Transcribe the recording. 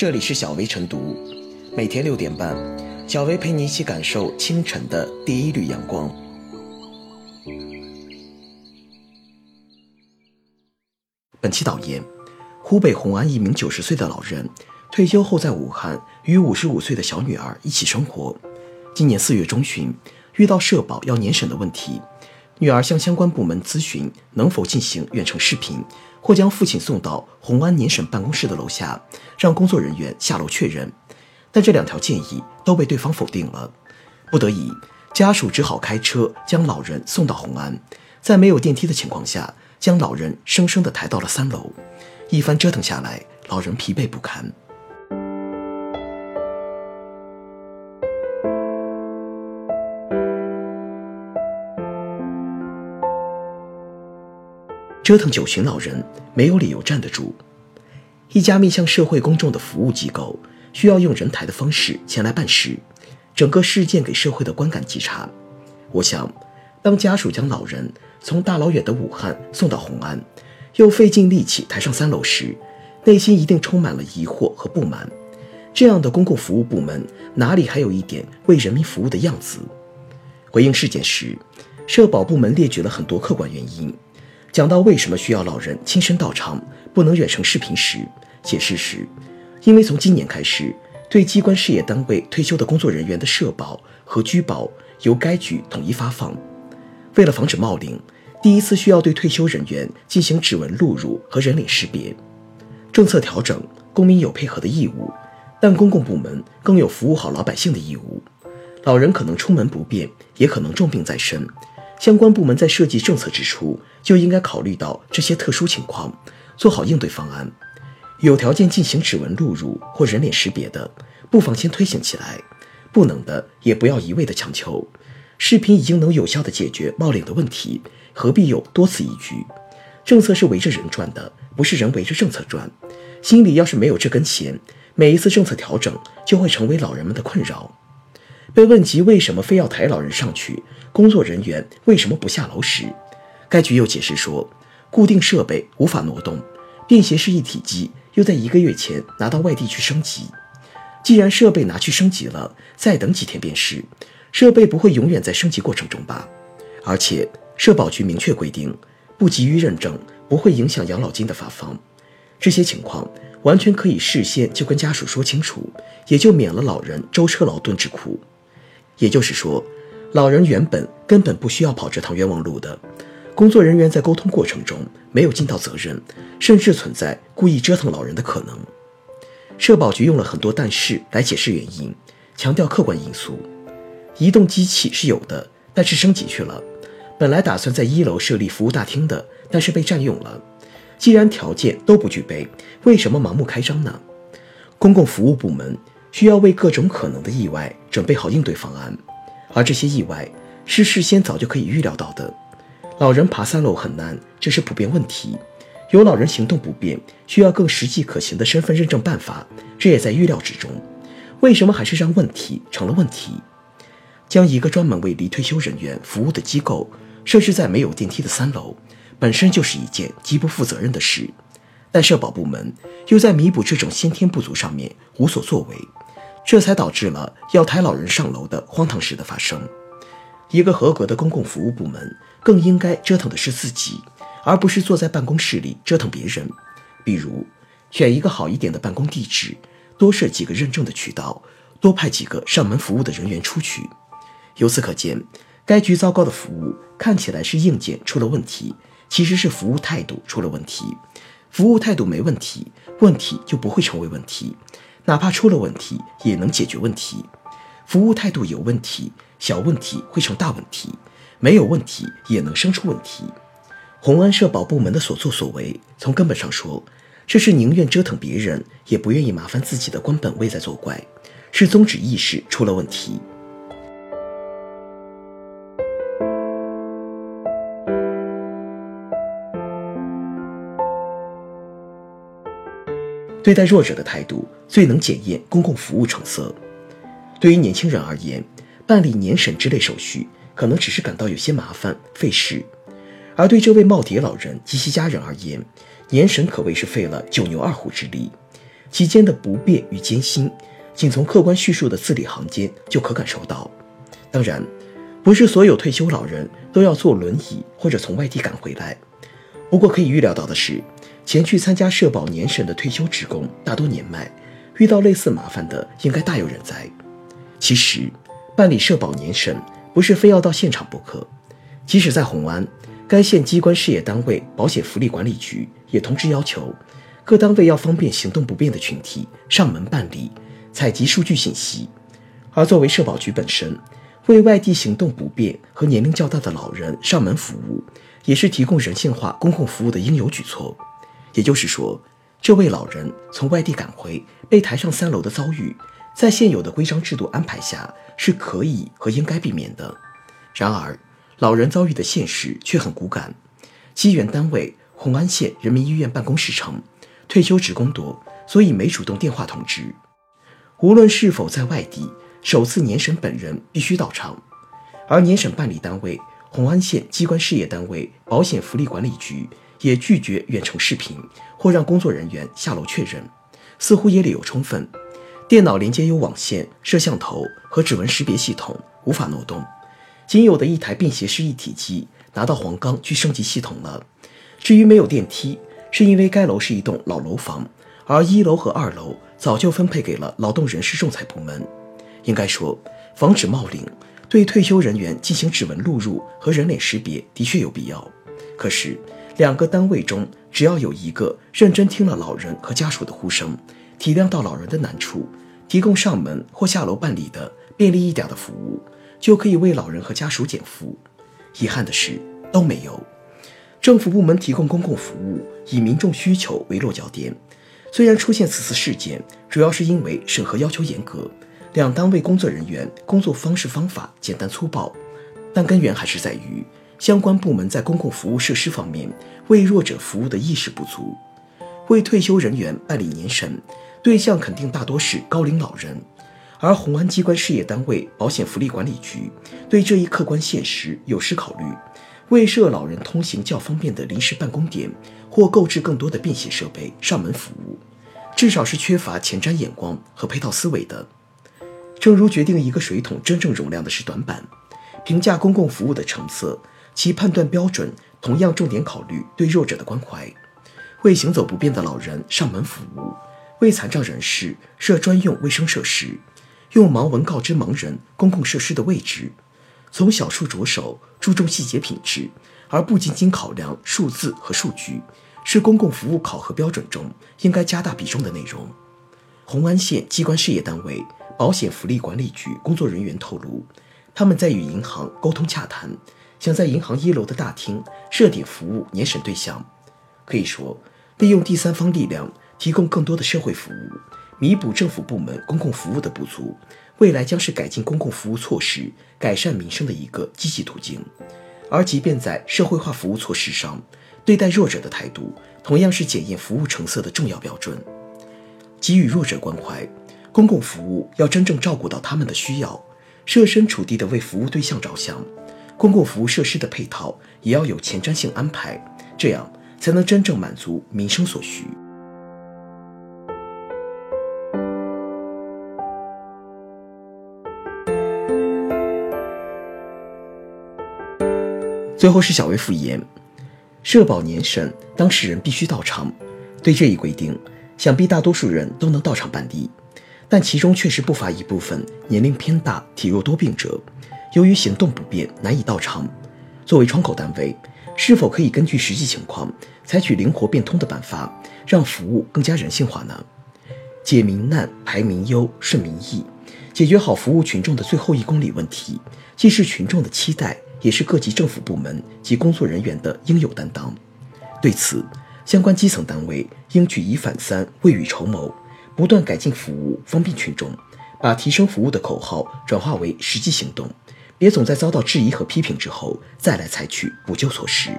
这里是小薇晨读，每天六点半，小薇陪你一起感受清晨的第一缕阳光。本期导言：湖北红安一名九十岁的老人退休后在武汉与五十五岁的小女儿一起生活。今年四月中旬，遇到社保要年审的问题，女儿向相关部门咨询能否进行远程视频。或将父亲送到红安年审办公室的楼下，让工作人员下楼确认，但这两条建议都被对方否定了。不得已，家属只好开车将老人送到红安，在没有电梯的情况下，将老人生生地抬到了三楼。一番折腾下来，老人疲惫不堪。折腾九旬老人，没有理由站得住。一家面向社会公众的服务机构，需要用人抬的方式前来办事，整个事件给社会的观感极差。我想，当家属将老人从大老远的武汉送到红安，又费尽力气抬上三楼时，内心一定充满了疑惑和不满。这样的公共服务部门，哪里还有一点为人民服务的样子？回应事件时，社保部门列举了很多客观原因。讲到为什么需要老人亲身到场，不能远程视频时，解释时，因为从今年开始，对机关事业单位退休的工作人员的社保和居保由该局统一发放。为了防止冒领，第一次需要对退休人员进行指纹录入和人脸识别。政策调整，公民有配合的义务，但公共部门更有服务好老百姓的义务。老人可能出门不便，也可能重病在身。相关部门在设计政策之初，就应该考虑到这些特殊情况，做好应对方案。有条件进行指纹录入或人脸识别的，不妨先推行起来；不能的，也不要一味的强求。视频已经能有效的解决冒领的问题，何必有多此一举？政策是围着人转的，不是人围着政策转。心里要是没有这根弦，每一次政策调整就会成为老人们的困扰。被问及为什么非要抬老人上去，工作人员为什么不下楼时，该局又解释说，固定设备无法挪动，便携式一体机又在一个月前拿到外地去升级。既然设备拿去升级了，再等几天便是，设备不会永远在升级过程中吧？而且社保局明确规定，不急于认证不会影响养老金的发放。这些情况完全可以事先就跟家属说清楚，也就免了老人舟车劳顿之苦。也就是说，老人原本根本不需要跑这趟冤枉路的。工作人员在沟通过程中没有尽到责任，甚至存在故意折腾老人的可能。社保局用了很多但是来解释原因，强调客观因素。移动机器是有的，但是升级去了。本来打算在一楼设立服务大厅的，但是被占用了。既然条件都不具备，为什么盲目开张呢？公共服务部门。需要为各种可能的意外准备好应对方案，而这些意外是事先早就可以预料到的。老人爬三楼很难，这是普遍问题。有老人行动不便，需要更实际可行的身份认证办法，这也在预料之中。为什么还是让问题成了问题？将一个专门为离退休人员服务的机构设置在没有电梯的三楼，本身就是一件极不负责任的事。但社保部门又在弥补这种先天不足上面无所作为。这才导致了要抬老人上楼的荒唐事的发生。一个合格的公共服务部门更应该折腾的是自己，而不是坐在办公室里折腾别人。比如，选一个好一点的办公地址，多设几个认证的渠道，多派几个上门服务的人员出去。由此可见，该局糟糕的服务看起来是硬件出了问题，其实是服务态度出了问题。服务态度没问题，问题就不会成为问题。哪怕出了问题，也能解决问题。服务态度有问题，小问题会成大问题；没有问题，也能生出问题。红安社保部门的所作所为，从根本上说，这是宁愿折腾别人，也不愿意麻烦自己的官本位在作怪，是宗旨意识出了问题。对待弱者的态度最能检验公共服务成色。对于年轻人而言，办理年审之类手续可能只是感到有些麻烦费时；而对这位耄耋老人及其家人而言，年审可谓是费了九牛二虎之力。其间的不便与艰辛，仅从客观叙述的字里行间就可感受到。当然，不是所有退休老人都要坐轮椅或者从外地赶回来。不过可以预料到的是，前去参加社保年审的退休职工大多年迈，遇到类似麻烦的应该大有人在。其实，办理社保年审不是非要到现场不可，即使在红安，该县机关事业单位保险福利管理局也同时要求，各单位要方便行动不便的群体上门办理、采集数据信息。而作为社保局本身，为外地行动不便和年龄较大的老人上门服务，也是提供人性化公共服务的应有举措。也就是说，这位老人从外地赶回，被抬上三楼的遭遇。在现有的规章制度安排下，是可以和应该避免的。然而，老人遭遇的现实却很骨感。机缘单位红安县人民医院办公室称，退休职工多，所以没主动电话通知。无论是否在外地，首次年审本人必须到场。而年审办理单位红安县机关事业单位保险福利管理局也拒绝远程视频或让工作人员下楼确认，似乎也理由充分。电脑连接有网线、摄像头和指纹识别系统，无法挪动。仅有的一台便携式一体机拿到黄冈去升级系统了。至于没有电梯，是因为该楼是一栋老楼房，而一楼和二楼早就分配给了劳动人事仲裁部门。应该说，防止冒领，对退休人员进行指纹录入和人脸识别的确有必要。可是，两个单位中只要有一个认真听了老人和家属的呼声，体谅到老人的难处。提供上门或下楼办理的便利一点的服务，就可以为老人和家属减负。遗憾的是，都没有。政府部门提供公共服务以民众需求为落脚点，虽然出现此次事件，主要是因为审核要求严格，两单位工作人员工作方式方法简单粗暴，但根源还是在于相关部门在公共服务设施方面为弱者服务的意识不足。为退休人员办理年审。对象肯定大多是高龄老人，而红安机关事业单位保险福利管理局对这一客观现实有失考虑，为设老人通行较方便的临时办公点或购置更多的便携设备上门服务，至少是缺乏前瞻眼光和配套思维的。正如决定一个水桶真正容量的是短板，评价公共服务的成色，其判断标准同样重点考虑对弱者的关怀，为行走不便的老人上门服务。为残障人士设专用卫生设施，用盲文告知盲人公共设施的位置，从小处着手，注重细节品质，而不仅仅考量数字和数据，是公共服务考核标准中应该加大比重的内容。红安县机关事业单位保险福利管理局工作人员透露，他们在与银行沟通洽谈，想在银行一楼的大厅设点服务年审对象，可以说利用第三方力量。提供更多的社会服务，弥补政府部门公共服务的不足，未来将是改进公共服务措施、改善民生的一个积极途径。而即便在社会化服务措施上，对待弱者的态度同样是检验服务成色的重要标准。给予弱者关怀，公共服务要真正照顾到他们的需要，设身处地的为服务对象着想，公共服务设施的配套也要有前瞻性安排，这样才能真正满足民生所需。最后是小微复言，社保年审当事人必须到场。对这一规定，想必大多数人都能到场办理，但其中确实不乏一部分年龄偏大、体弱多病者，由于行动不便难以到场。作为窗口单位，是否可以根据实际情况采取灵活变通的办法，让服务更加人性化呢？解民难、排民忧、顺民意，解决好服务群众的最后一公里问题，既是群众的期待。也是各级政府部门及工作人员的应有担当。对此，相关基层单位应举一反三，未雨绸缪，不断改进服务，方便群众，把提升服务的口号转化为实际行动，别总在遭到质疑和批评之后再来采取补救措施。